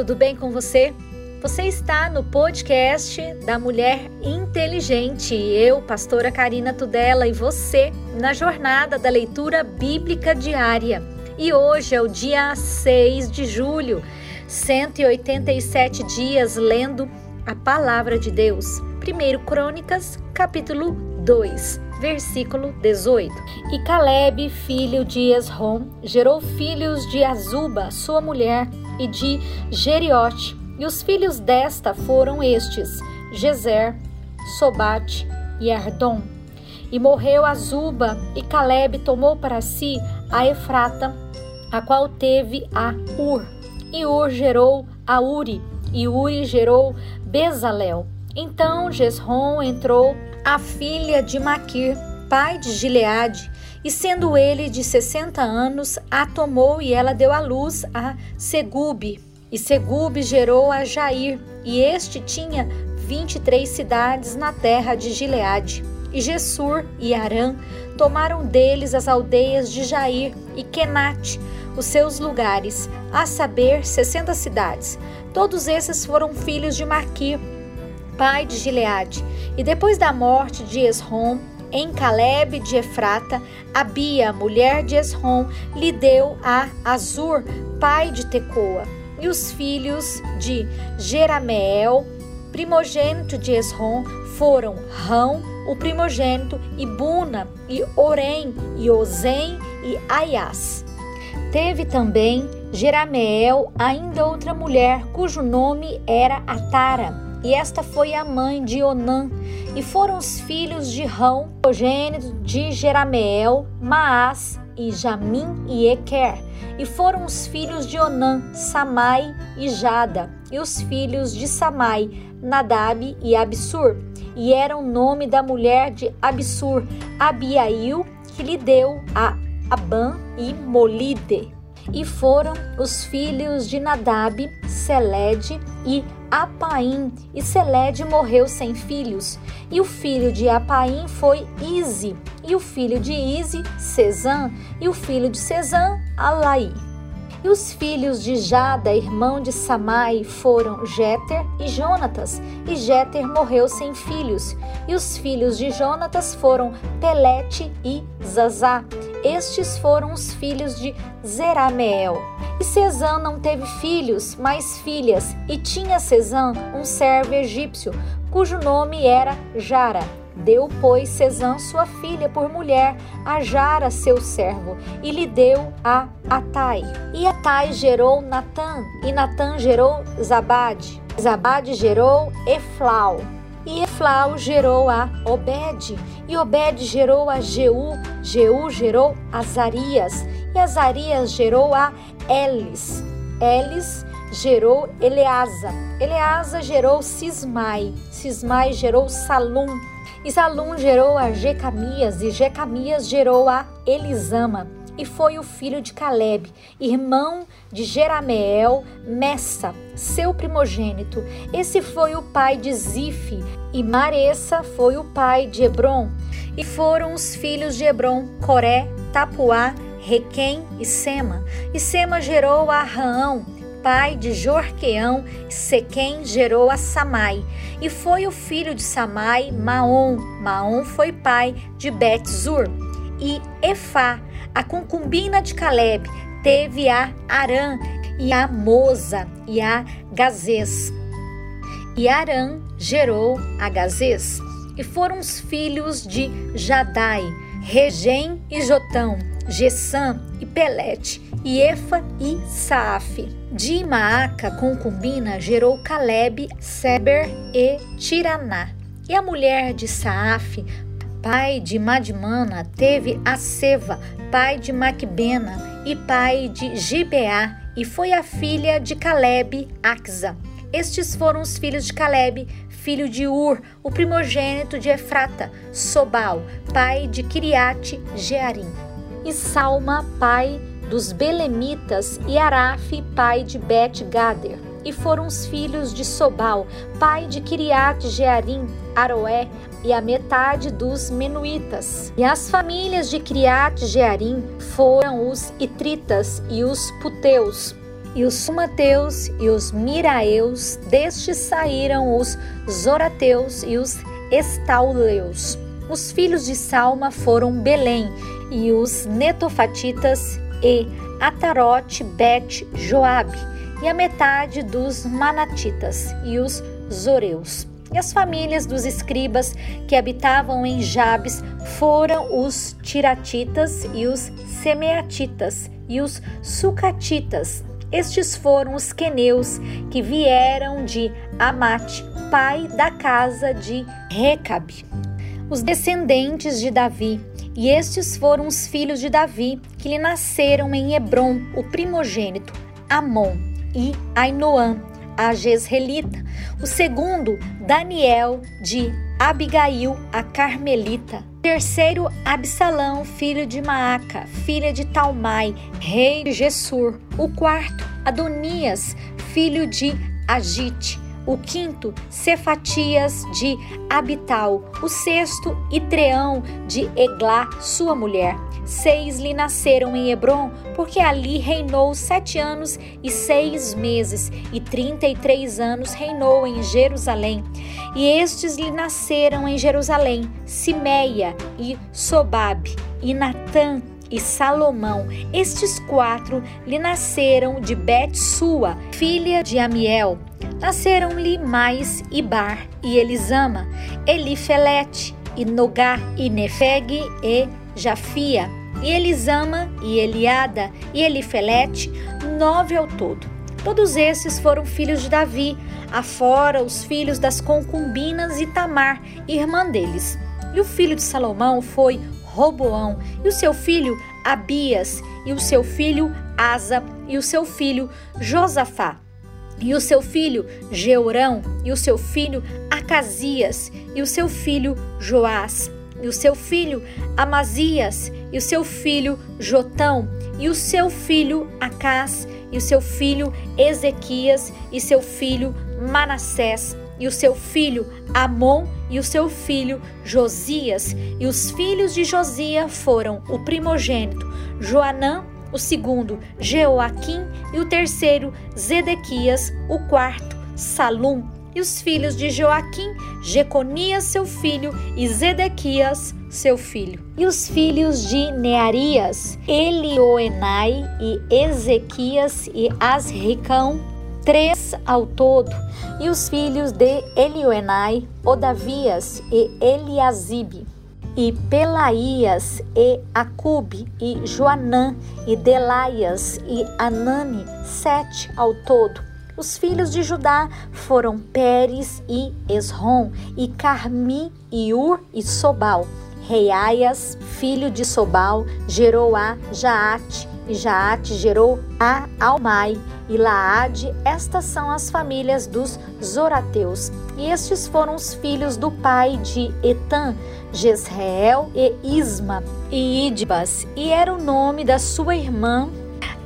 tudo bem com você? Você está no podcast da Mulher Inteligente. Eu, pastora Karina Tudela, e você na jornada da leitura bíblica diária. E hoje é o dia 6 de julho, 187 dias lendo a palavra de Deus. 1 Crônicas, capítulo 2 versículo 18. E Caleb, filho de Esrom, gerou filhos de Azuba, sua mulher, e de Geriote. E os filhos desta foram estes: Gezer, Sobate e Ardom. E morreu Azuba, e Caleb tomou para si a Efrata, a qual teve a Ur. E Ur gerou a Uri, e Uri gerou Bezalel. Então Jesrom entrou a filha de Maquir, pai de Gileade, e sendo ele de sessenta anos, a tomou e ela deu à luz a Segube. E Segube gerou a Jair, e este tinha vinte e três cidades na terra de Gileade. E Gessur e Arã tomaram deles as aldeias de Jair e Kenate, os seus lugares, a saber, sessenta cidades. Todos esses foram filhos de Maquir, pai de Gileade. E depois da morte de Esrom, em Caleb de Efrata, Abia, mulher de Esrom, lhe deu a Azur, pai de Tecoa. E os filhos de Jerameel, primogênito de Esrom, foram Rão, o primogênito, e Buna, e Orem, e Ozem, e Aias. Teve também Jerameel ainda outra mulher, cujo nome era Atara e esta foi a mãe de Onã. E foram os filhos de Rão, progênito de Jerameel, Maás e Jamim e Equer. E foram os filhos de Onã, Samai e Jada. E os filhos de Samai, Nadab e Absur. E era o nome da mulher de Absur, Abiail, que lhe deu a Abã e Molide. E foram os filhos de Nadab, Seled e Apaim, e Seled morreu sem filhos. E o filho de Apaim foi Ize, e o filho de Ize, Cezã, e o filho de Cezã, Alaí. E os filhos de Jada, irmão de Samai, foram Jéter e Jonatas, e Jéter morreu sem filhos. E os filhos de Jonatas foram Pelete e Zazá. Estes foram os filhos de Zerameel. E Cezã não teve filhos, mas filhas, e tinha Cezã um servo egípcio, cujo nome era Jara. Deu, pois, Cezã sua filha por mulher a Jara, seu servo, e lhe deu a Atai. E Atai gerou Natã, e Natã gerou Zabade. Zabade gerou Eflau. E Eflau gerou a Obed, e Obed gerou a Jeú, Jeú gerou Azarias, e Azarias gerou a Elis. Elis gerou Eleasa, Eleasa gerou Sismai, Sismai gerou Salum, e Salum gerou a Jecamias, e Jecamias gerou a Elisama e foi o filho de Caleb, irmão de Jerameel, Messa, seu primogênito. Esse foi o pai de Zife, e Maressa foi o pai de Hebron. E foram os filhos de Hebron, Coré, Tapuá, Requém e Sema. E Sema gerou a Raão, pai de Jorqueão, Sequém gerou a Samai. E foi o filho de Samai, Maom. Maom foi pai de Bet-Zur. E Efá, a concubina de Caleb teve a Arã e a Moza e a Gazês. E Arã gerou a Gazês. E foram os filhos de Jadai, Regem e Jotão, Gessam e Pelete, e Efa e Saaf. De Maaca, concubina, gerou Caleb, Seber e Tiraná. E a mulher de Saaf pai de Madmana, teve a Seva, pai de Macbena e pai de Gibeá, e foi a filha de Caleb, Axa. Estes foram os filhos de Caleb, filho de Ur, o primogênito de Efrata, Sobal, pai de Kiriate Jearim, e Salma, pai dos Belemitas, e Araf, pai de Bet-Gader e foram os filhos de Sobal, pai de Kiriat Jearim, Aroé e a metade dos Menuitas. E as famílias de Kiriat Jearim foram os Itritas e os Puteus. e os sumateus e os miraeus, destes saíram os zorateus e os estauleus. Os filhos de Salma foram Belém e os netofatitas e Atarote, Bet, Joabe, e a metade dos manatitas e os zoreus. E as famílias dos escribas que habitavam em Jabes foram os tiratitas e os semeatitas e os sucatitas. Estes foram os queneus que vieram de Amate, pai da casa de Recabe. Os descendentes de Davi, e estes foram os filhos de Davi que lhe nasceram em Hebron, o primogênito, Amon e Ainoã, a Jezreelita. O segundo, Daniel de Abigail, a Carmelita. Terceiro, Absalão, filho de Maaca, filha de Talmai, rei de Gessur. O quarto, Adonias, filho de Agite. O quinto, Cefatias de Abital. O sexto, Itreão de Eglá, sua mulher. Seis lhe nasceram em Hebron, porque ali reinou sete anos e seis meses, e trinta e três anos reinou em Jerusalém. E estes lhe nasceram em Jerusalém, Simeia e Sobabe, e Natã e Salomão. Estes quatro lhe nasceram de Bet-sua, filha de Amiel. Nasceram-lhe mais Ibar e Elisama, Elifelete e Nogá e Nefeg e Jafia e Elisama, e Eliada, e Elifelete, nove ao todo. Todos esses foram filhos de Davi, afora os filhos das concubinas e Tamar, irmã deles. E o filho de Salomão foi Roboão, e o seu filho Abias, e o seu filho Asa, e o seu filho Josafá, e o seu filho Jeurão, e o seu filho Acasias, e o seu filho Joás, e o seu filho Amazias, e o seu filho Jotão, e o seu filho Acás, e o seu filho Ezequias, e seu filho Manassés, e o seu filho Amon, e o seu filho Josias, e os filhos de Josia foram o primogênito Joanã, o segundo Jeoaquim, e o terceiro Zedequias, o quarto Salum, e os filhos de Joaquim, Jeconias, seu filho, e Zedequias, seu filho. E os filhos de Nearias, Elioenai e Ezequias e Asricão, três ao todo. E os filhos de Elioenai, Odavias e Eliasibe, e Pelaías e Acube e Joanã e Delaias e Anani, sete ao todo. Os filhos de Judá foram Pérez e Esrom, e Carmi, e Ur e Sobal. Reias, filho de Sobal, gerou a Jaate, e Jaate gerou a Almai e Laade. Estas são as famílias dos Zorateus. E estes foram os filhos do pai de Etan, Jezreel e Isma e Idbas, e era o nome da sua irmã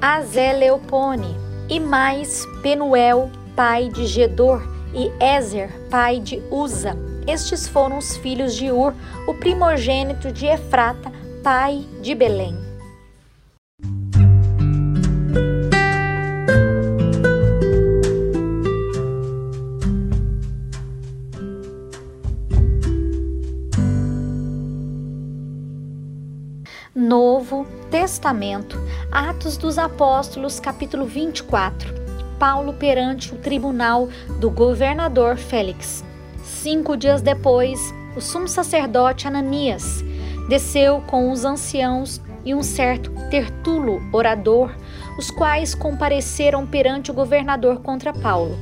Azeleopone e mais Penuel, pai de Gedor, e Ezer, pai de Uza. Estes foram os filhos de Ur, o primogênito de Efrata, pai de Belém. Testamento, Atos dos Apóstolos, capítulo 24. Paulo perante o tribunal do governador Félix. Cinco dias depois, o sumo sacerdote Ananias desceu com os anciãos e um certo Tertulo, orador, os quais compareceram perante o governador contra Paulo.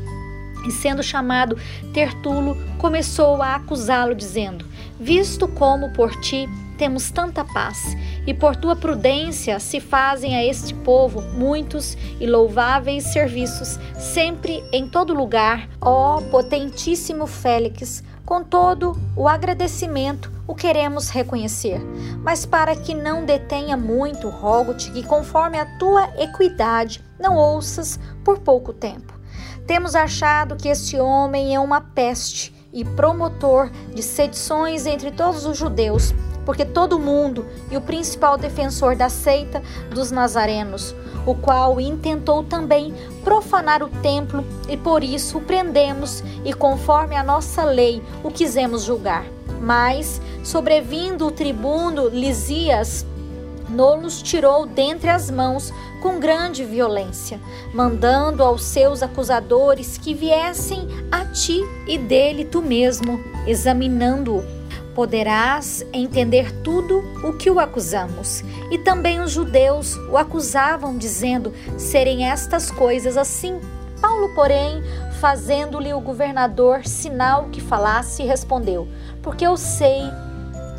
E sendo chamado Tertulo, começou a acusá-lo, dizendo: Visto como por ti temos tanta paz, e por tua prudência se fazem a este povo muitos e louváveis serviços, sempre em todo lugar, ó potentíssimo Félix, com todo o agradecimento o queremos reconhecer. Mas para que não detenha muito, rogo-te que, conforme a tua equidade, não ouças por pouco tempo. Temos achado que este homem é uma peste e promotor de sedições entre todos os judeus porque todo mundo e o principal defensor da seita dos nazarenos, o qual intentou também profanar o templo e por isso o prendemos e conforme a nossa lei o quisemos julgar. Mas, sobrevindo o tribuno Lisias, nos tirou dentre as mãos com grande violência, mandando aos seus acusadores que viessem a ti e dele tu mesmo, examinando-o. Poderás entender tudo o que o acusamos. E também os judeus o acusavam, dizendo serem estas coisas assim. Paulo, porém, fazendo-lhe o governador sinal que falasse, respondeu: Porque eu sei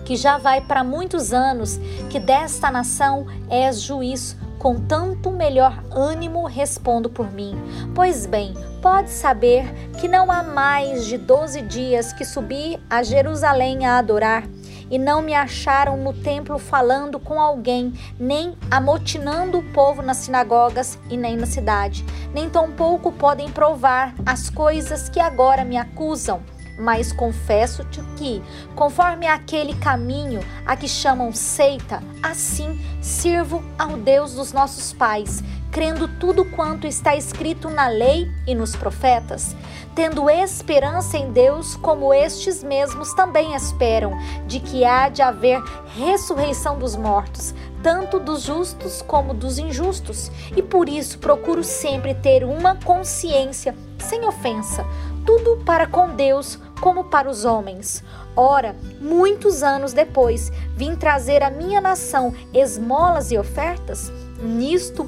que já vai para muitos anos que desta nação és juiz, com tanto melhor ânimo respondo por mim. Pois bem, pode saber que não há mais de doze dias que subi a Jerusalém a adorar e não me acharam no templo falando com alguém, nem amotinando o povo nas sinagogas e nem na cidade, nem tampouco podem provar as coisas que agora me acusam mas confesso-te que, conforme aquele caminho a que chamam seita, assim sirvo ao Deus dos nossos pais, crendo tudo quanto está escrito na lei e nos profetas, tendo esperança em Deus, como estes mesmos também esperam, de que há de haver ressurreição dos mortos, tanto dos justos como dos injustos, e por isso procuro sempre ter uma consciência sem ofensa, tudo para com Deus como para os homens. Ora, muitos anos depois, vim trazer à minha nação esmolas e ofertas. Nisto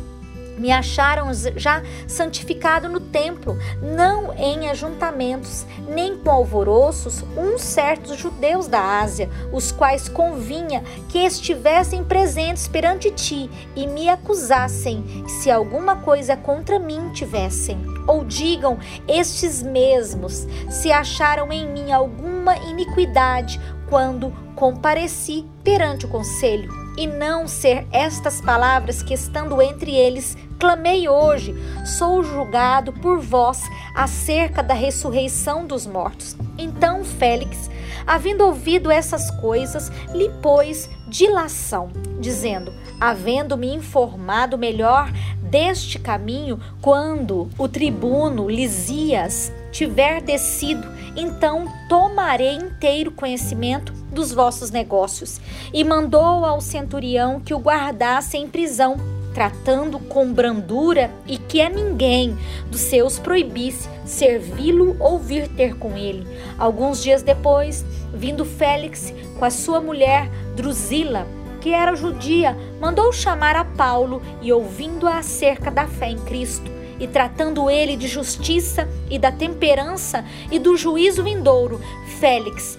me acharam já santificado no templo, não em ajuntamentos, nem com alvoroços, uns certos judeus da Ásia, os quais convinha que estivessem presentes perante ti e me acusassem, se alguma coisa contra mim tivessem. Ou digam estes mesmos, se acharam em mim alguma iniquidade quando compareci perante o conselho e não ser estas palavras que estando entre eles clamei hoje, sou julgado por vós acerca da ressurreição dos mortos. Então Félix, havendo ouvido essas coisas, lhe pôs dilação, dizendo: havendo-me informado melhor deste caminho, quando o tribuno Lisias tiver descido, então tomarei inteiro conhecimento dos vossos negócios. E mandou ao centurião que o guardasse em prisão, tratando com brandura e que a ninguém dos seus proibisse servi-lo ou vir ter com ele. Alguns dias depois, vindo Félix com a sua mulher Drusila, que era judia, mandou chamar a Paulo e ouvindo-a acerca da fé em Cristo e tratando ele de justiça e da temperança e do juízo vindouro, Félix,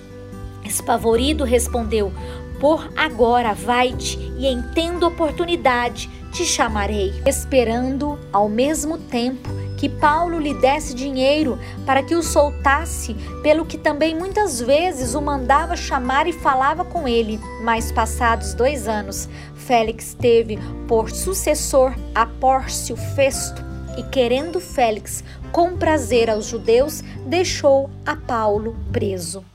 espavorido, respondeu: Por agora vai-te e em tendo oportunidade te chamarei, esperando ao mesmo tempo que Paulo lhe desse dinheiro para que o soltasse, pelo que também muitas vezes o mandava chamar e falava com ele. Mas passados dois anos, Félix teve por sucessor a Pórcio Festo, e querendo Félix comprazer aos judeus, deixou a Paulo preso.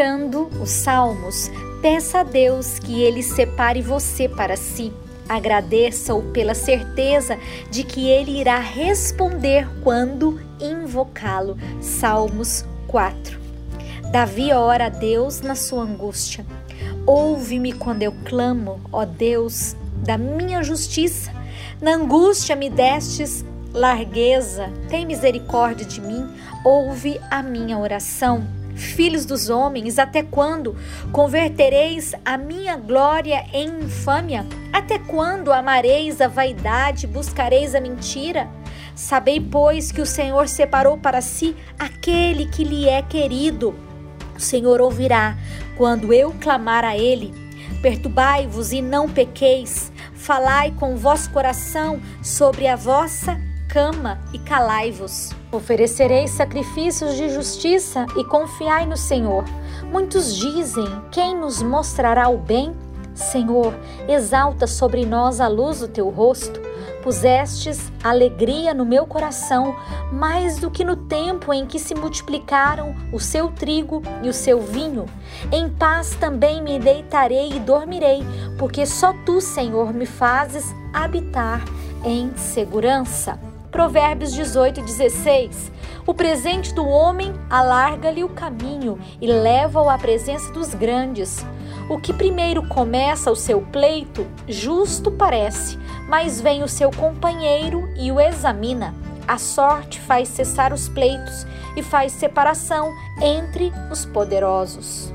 Orando os salmos, peça a Deus que ele separe você para si Agradeça-o pela certeza de que ele irá responder quando invocá-lo. Salmos 4. Davi ora a Deus na sua angústia. Ouve-me quando eu clamo, ó Deus, da minha justiça. Na angústia me destes largueza, tem misericórdia de mim, ouve a minha oração filhos dos homens, até quando convertereis a minha glória em infâmia? Até quando amareis a vaidade, buscareis a mentira? Sabei, pois, que o Senhor separou para si aquele que lhe é querido. O Senhor ouvirá quando eu clamar a ele. Perturbai-vos e não pequeis. Falai com o vosso coração sobre a vossa cama e calai-vos. Oferecereis sacrifícios de justiça e confiai no Senhor. Muitos dizem: Quem nos mostrará o bem? Senhor, exalta sobre nós a luz do teu rosto. Pusestes alegria no meu coração, mais do que no tempo em que se multiplicaram o seu trigo e o seu vinho. Em paz também me deitarei e dormirei, porque só tu, Senhor, me fazes habitar em segurança. Provérbios 18, 16. O presente do homem alarga-lhe o caminho e leva-o à presença dos grandes. O que primeiro começa o seu pleito, justo parece, mas vem o seu companheiro e o examina. A sorte faz cessar os pleitos e faz separação entre os poderosos.